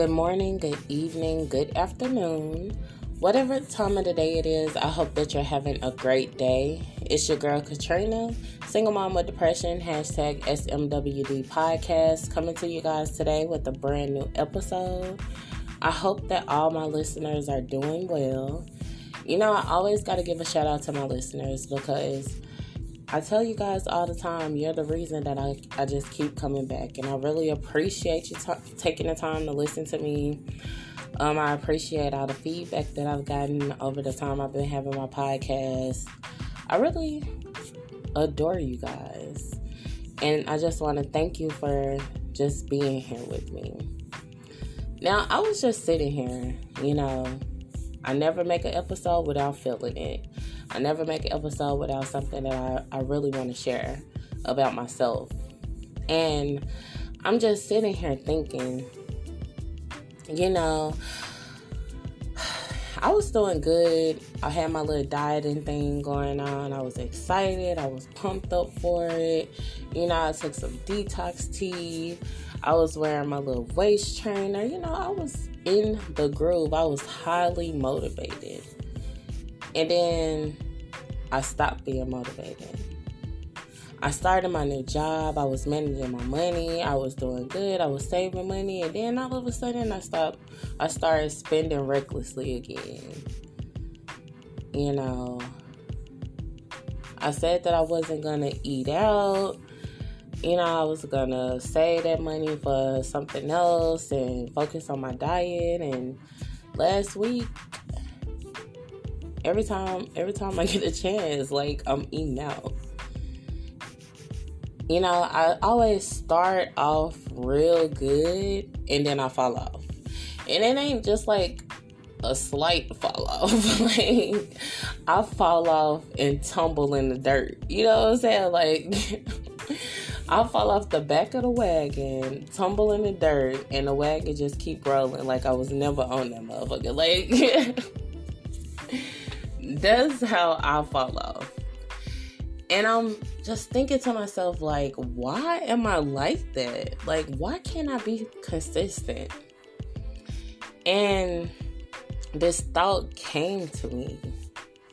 good morning, good evening, good afternoon. Whatever time of the day it is, I hope that you're having a great day. It's your girl Katrina, single mom with depression, hashtag SMWD podcast, coming to you guys today with a brand new episode. I hope that all my listeners are doing well. You know, I always got to give a shout out to my listeners because I tell you guys all the time, you're the reason that I, I just keep coming back. And I really appreciate you t- taking the time to listen to me. Um, I appreciate all the feedback that I've gotten over the time I've been having my podcast. I really adore you guys. And I just want to thank you for just being here with me. Now, I was just sitting here, you know, I never make an episode without feeling it. I never make an episode without something that I, I really want to share about myself. And I'm just sitting here thinking, you know, I was doing good. I had my little dieting thing going on. I was excited. I was pumped up for it. You know, I took some detox tea. I was wearing my little waist trainer. You know, I was in the groove. I was highly motivated. And then I stopped being motivated. I started my new job. I was managing my money. I was doing good. I was saving money. And then all of a sudden I stopped I started spending recklessly again. You know, I said that I wasn't gonna eat out. You know, I was gonna save that money for something else and focus on my diet. And last week, every time every time I get a chance, like I'm eating out. You know, I always start off real good and then I fall off. And it ain't just like a slight fall off. like I fall off and tumble in the dirt. You know what I'm saying? Like I fall off the back of the wagon, tumble in the dirt, and the wagon just keep rolling like I was never on that motherfucker. Like that's how I fall off. And I'm just thinking to myself, like, why am I like that? Like, why can't I be consistent? And this thought came to me,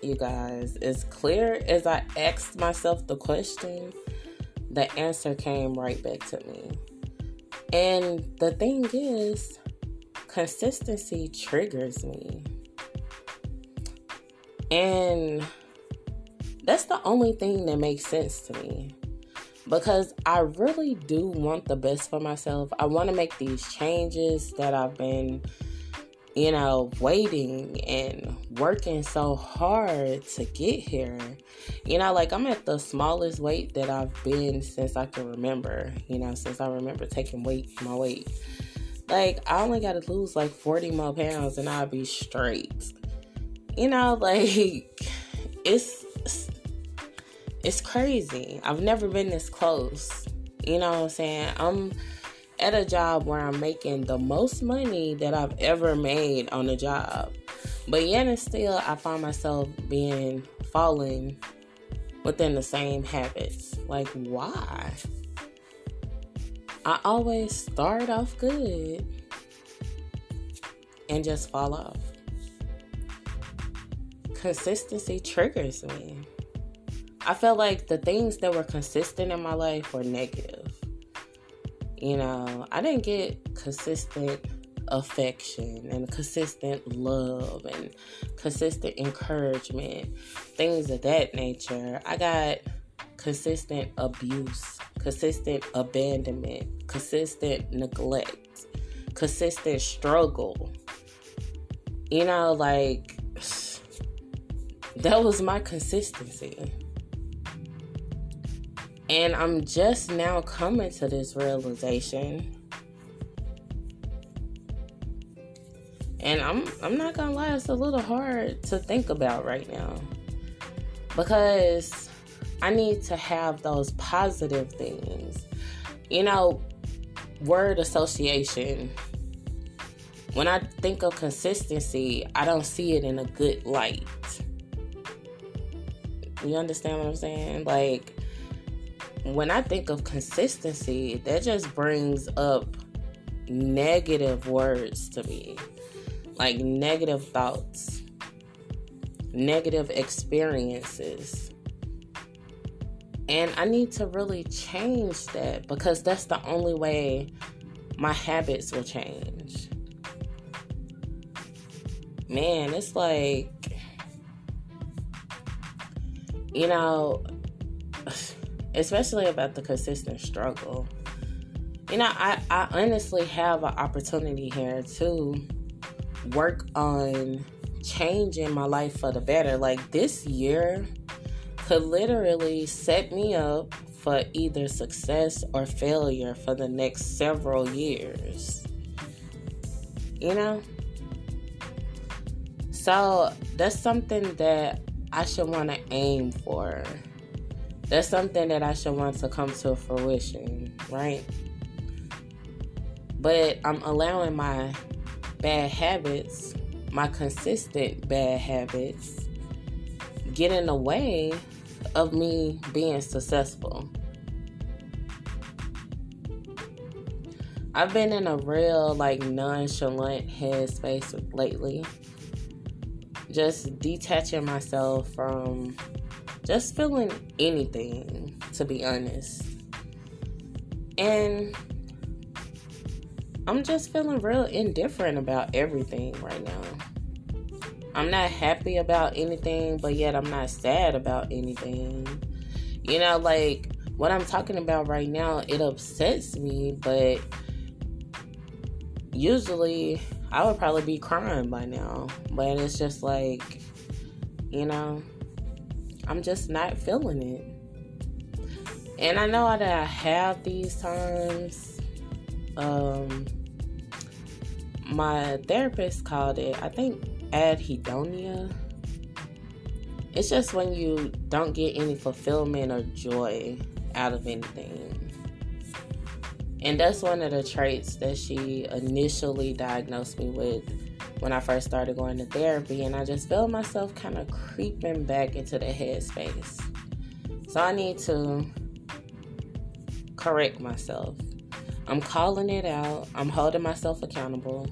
you guys. As clear as I asked myself the question, the answer came right back to me. And the thing is, consistency triggers me. And that's the only thing that makes sense to me. Because I really do want the best for myself. I want to make these changes that I've been, you know, waiting and working so hard to get here. You know, like I'm at the smallest weight that I've been since I can remember, you know, since I remember taking weight, my weight. Like, I only got to lose like 40 more pounds and I'll be straight you know, like it's it's crazy. I've never been this close. You know what I'm saying? I'm at a job where I'm making the most money that I've ever made on a job. But yet and still I find myself being falling within the same habits. Like why? I always start off good and just fall off consistency triggers me. I felt like the things that were consistent in my life were negative. You know, I didn't get consistent affection and consistent love and consistent encouragement, things of that nature. I got consistent abuse, consistent abandonment, consistent neglect, consistent struggle. You know, like that was my consistency. And I'm just now coming to this realization. And I'm I'm not gonna lie, it's a little hard to think about right now. Because I need to have those positive things. You know, word association. When I think of consistency, I don't see it in a good light. You understand what I'm saying? Like, when I think of consistency, that just brings up negative words to me, like negative thoughts, negative experiences. And I need to really change that because that's the only way my habits will change. Man, it's like, you know, especially about the consistent struggle. You know, I, I honestly have an opportunity here to work on changing my life for the better. Like this year could literally set me up for either success or failure for the next several years. You know? So that's something that I should want to aim for. That's something that I should want to come to fruition, right? But I'm allowing my bad habits, my consistent bad habits, get in the way of me being successful. I've been in a real like nonchalant headspace lately. Just detaching myself from just feeling anything, to be honest. And I'm just feeling real indifferent about everything right now. I'm not happy about anything, but yet I'm not sad about anything. You know, like what I'm talking about right now, it upsets me, but usually I would probably be crying by now. But it's just like, you know, I'm just not feeling it. And I know that I have these times. Um, my therapist called it, I think, anhedonia. It's just when you don't get any fulfillment or joy out of anything. And that's one of the traits that she initially diagnosed me with when I first started going to therapy. And I just felt myself kind of creeping back into the headspace. So I need to correct myself. I'm calling it out. I'm holding myself accountable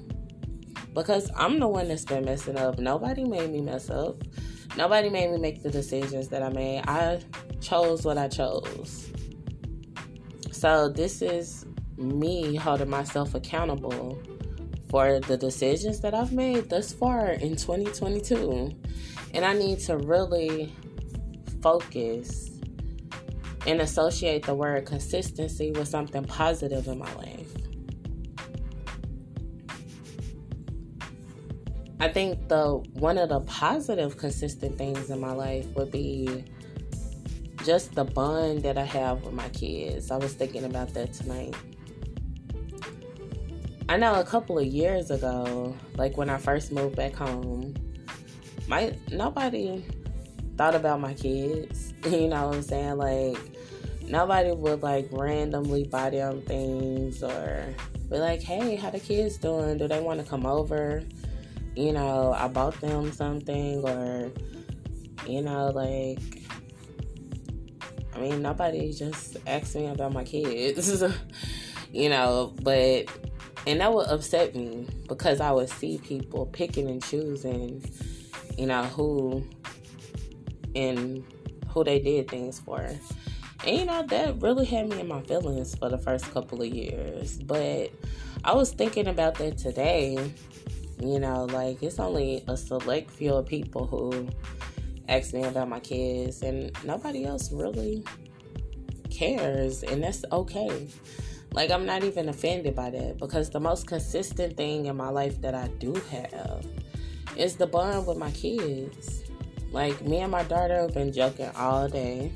because I'm the one that's been messing up. Nobody made me mess up. Nobody made me make the decisions that I made. I chose what I chose. So this is me holding myself accountable for the decisions that I've made thus far in 2022. And I need to really focus and associate the word consistency with something positive in my life. I think the one of the positive consistent things in my life would be just the bond that I have with my kids. I was thinking about that tonight. I know a couple of years ago, like when I first moved back home, my nobody thought about my kids. You know what I'm saying? Like nobody would like randomly buy them things or be like, "Hey, how the kids doing? Do they want to come over?" You know, I bought them something or you know, like I mean, nobody just asked me about my kids. you know, but and that would upset me because I would see people picking and choosing, you know, who and who they did things for. And you know, that really had me in my feelings for the first couple of years. But I was thinking about that today. You know, like it's only a select few of people who ask me about my kids, and nobody else really cares, and that's okay. Like, I'm not even offended by that because the most consistent thing in my life that I do have is the bond with my kids. Like, me and my daughter have been joking all day.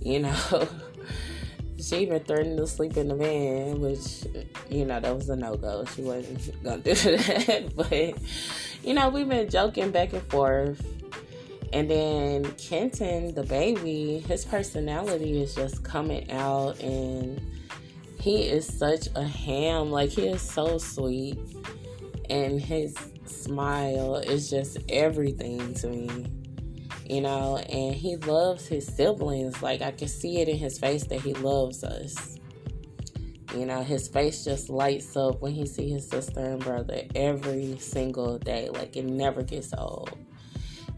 You know, she even threatened to sleep in the van, which, you know, that was a no go. She wasn't gonna do that. but, you know, we've been joking back and forth. And then Kenton, the baby, his personality is just coming out and he is such a ham. Like he is so sweet, and his smile is just everything to me. You know, and he loves his siblings. Like I can see it in his face that he loves us. You know, his face just lights up when he see his sister and brother every single day. Like it never gets old.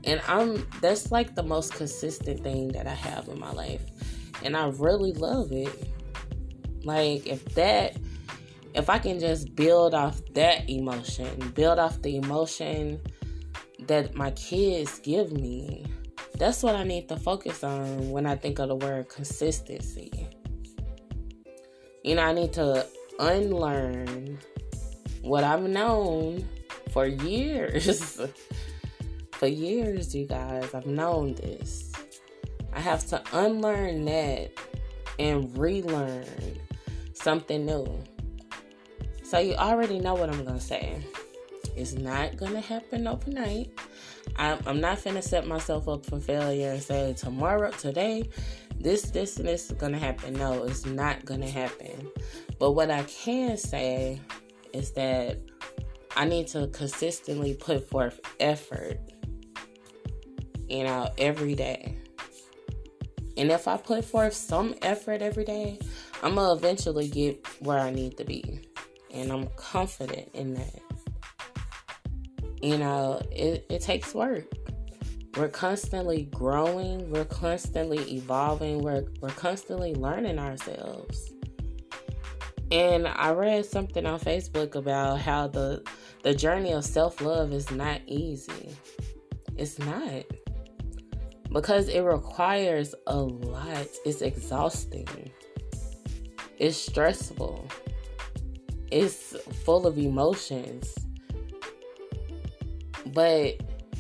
And I'm that's like the most consistent thing that I have in my life. And I really love it. Like if that if I can just build off that emotion, build off the emotion that my kids give me, that's what I need to focus on when I think of the word consistency. You know, I need to unlearn what I've known for years. for years, you guys, I've known this. I have to unlearn that and relearn something new. So, you already know what I'm to say. It's not to happen overnight. I'm, I'm not to set myself up for failure and say, tomorrow, today, this, this, and this is to happen. No, it's not to happen. But what I can say is that I need to consistently put forth effort, you know, every day. And if I put forth some effort every day, I'm going to eventually get where I need to be. And I'm confident in that. You know, it, it takes work. We're constantly growing, we're constantly evolving, we're, we're constantly learning ourselves. And I read something on Facebook about how the the journey of self-love is not easy. It's not. Because it requires a lot. It's exhausting. It's stressful. It's full of emotions but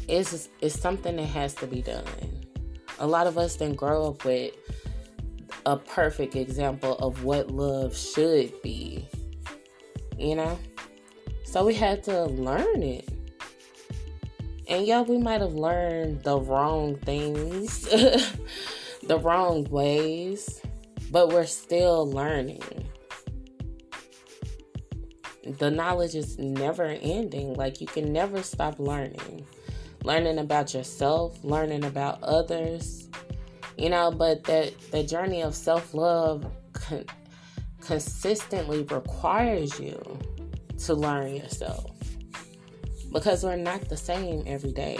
it's it's something that has to be done. A lot of us didn't grow up with a perfect example of what love should be. You know? So we had to learn it. And yeah, we might have learned the wrong things, the wrong ways, but we're still learning the knowledge is never ending. Like you can never stop learning. Learning about yourself, learning about others. You know, but that the journey of self-love con- consistently requires you to learn yourself. Because we're not the same every day.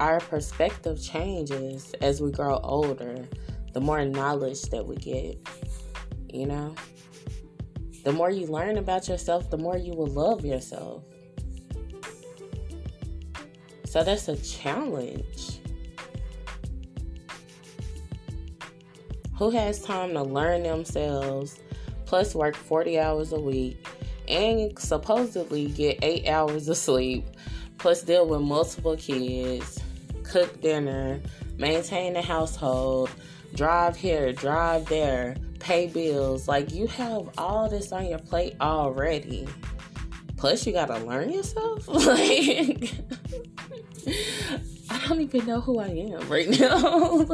Our perspective changes as we grow older, the more knowledge that we get you know? The more you learn about yourself, the more you will love yourself. So that's a challenge. Who has time to learn themselves, plus work 40 hours a week, and supposedly get 8 hours of sleep, plus deal with multiple kids, cook dinner, maintain the household, drive here, drive there, pay bills. Like you have all this on your plate already. Plus you gotta learn yourself. like I don't even know who I am right now.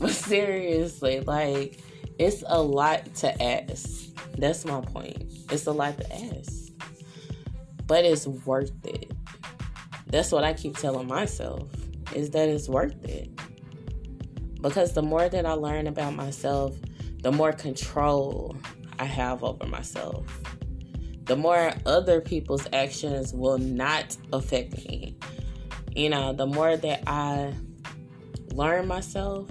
but seriously, like it's a lot to ask. That's my point. It's a lot to ask. But it's worth it. That's what I keep telling myself is that it's worth it. Because the more that I learn about myself, the more control I have over myself. The more other people's actions will not affect me. You know, the more that I learn myself,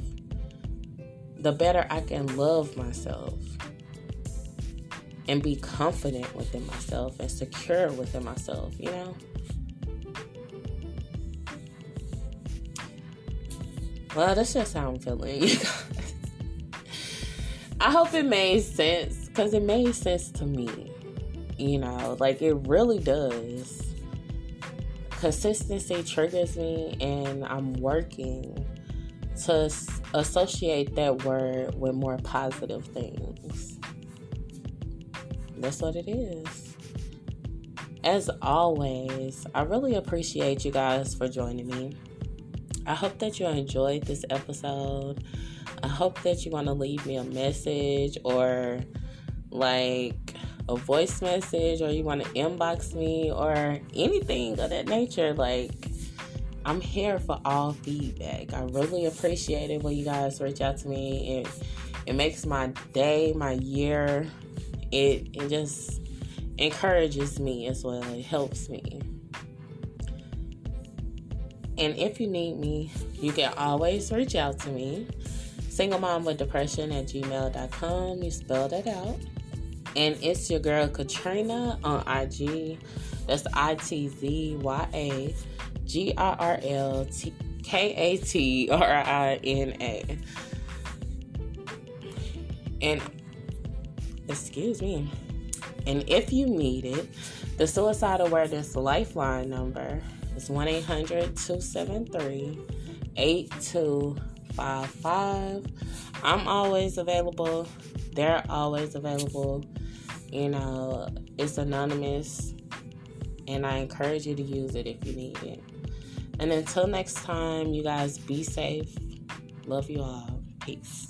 the better I can love myself and be confident within myself and secure within myself, you know? Well, that's just how I'm feeling. I hope it made sense because it made sense to me. You know, like it really does. Consistency triggers me, and I'm working to associate that word with more positive things. That's what it is. As always, I really appreciate you guys for joining me. I hope that you enjoyed this episode. I hope that you want to leave me a message or like a voice message or you want to inbox me or anything of that nature. Like, I'm here for all feedback. I really appreciate it when you guys reach out to me. It it makes my day, my year. It it just encourages me as well. It helps me. And if you need me, you can always reach out to me. Single mom with depression at gmail.com. You spell that out. And it's your girl Katrina on IG. That's I T Z Y A G R R L T K A T R I N A. And excuse me. And if you need it, the suicide awareness lifeline number is 1 800 273 8255. I'm always available. They're always available. You know, it's anonymous, and I encourage you to use it if you need it. And until next time, you guys be safe. Love you all. Peace.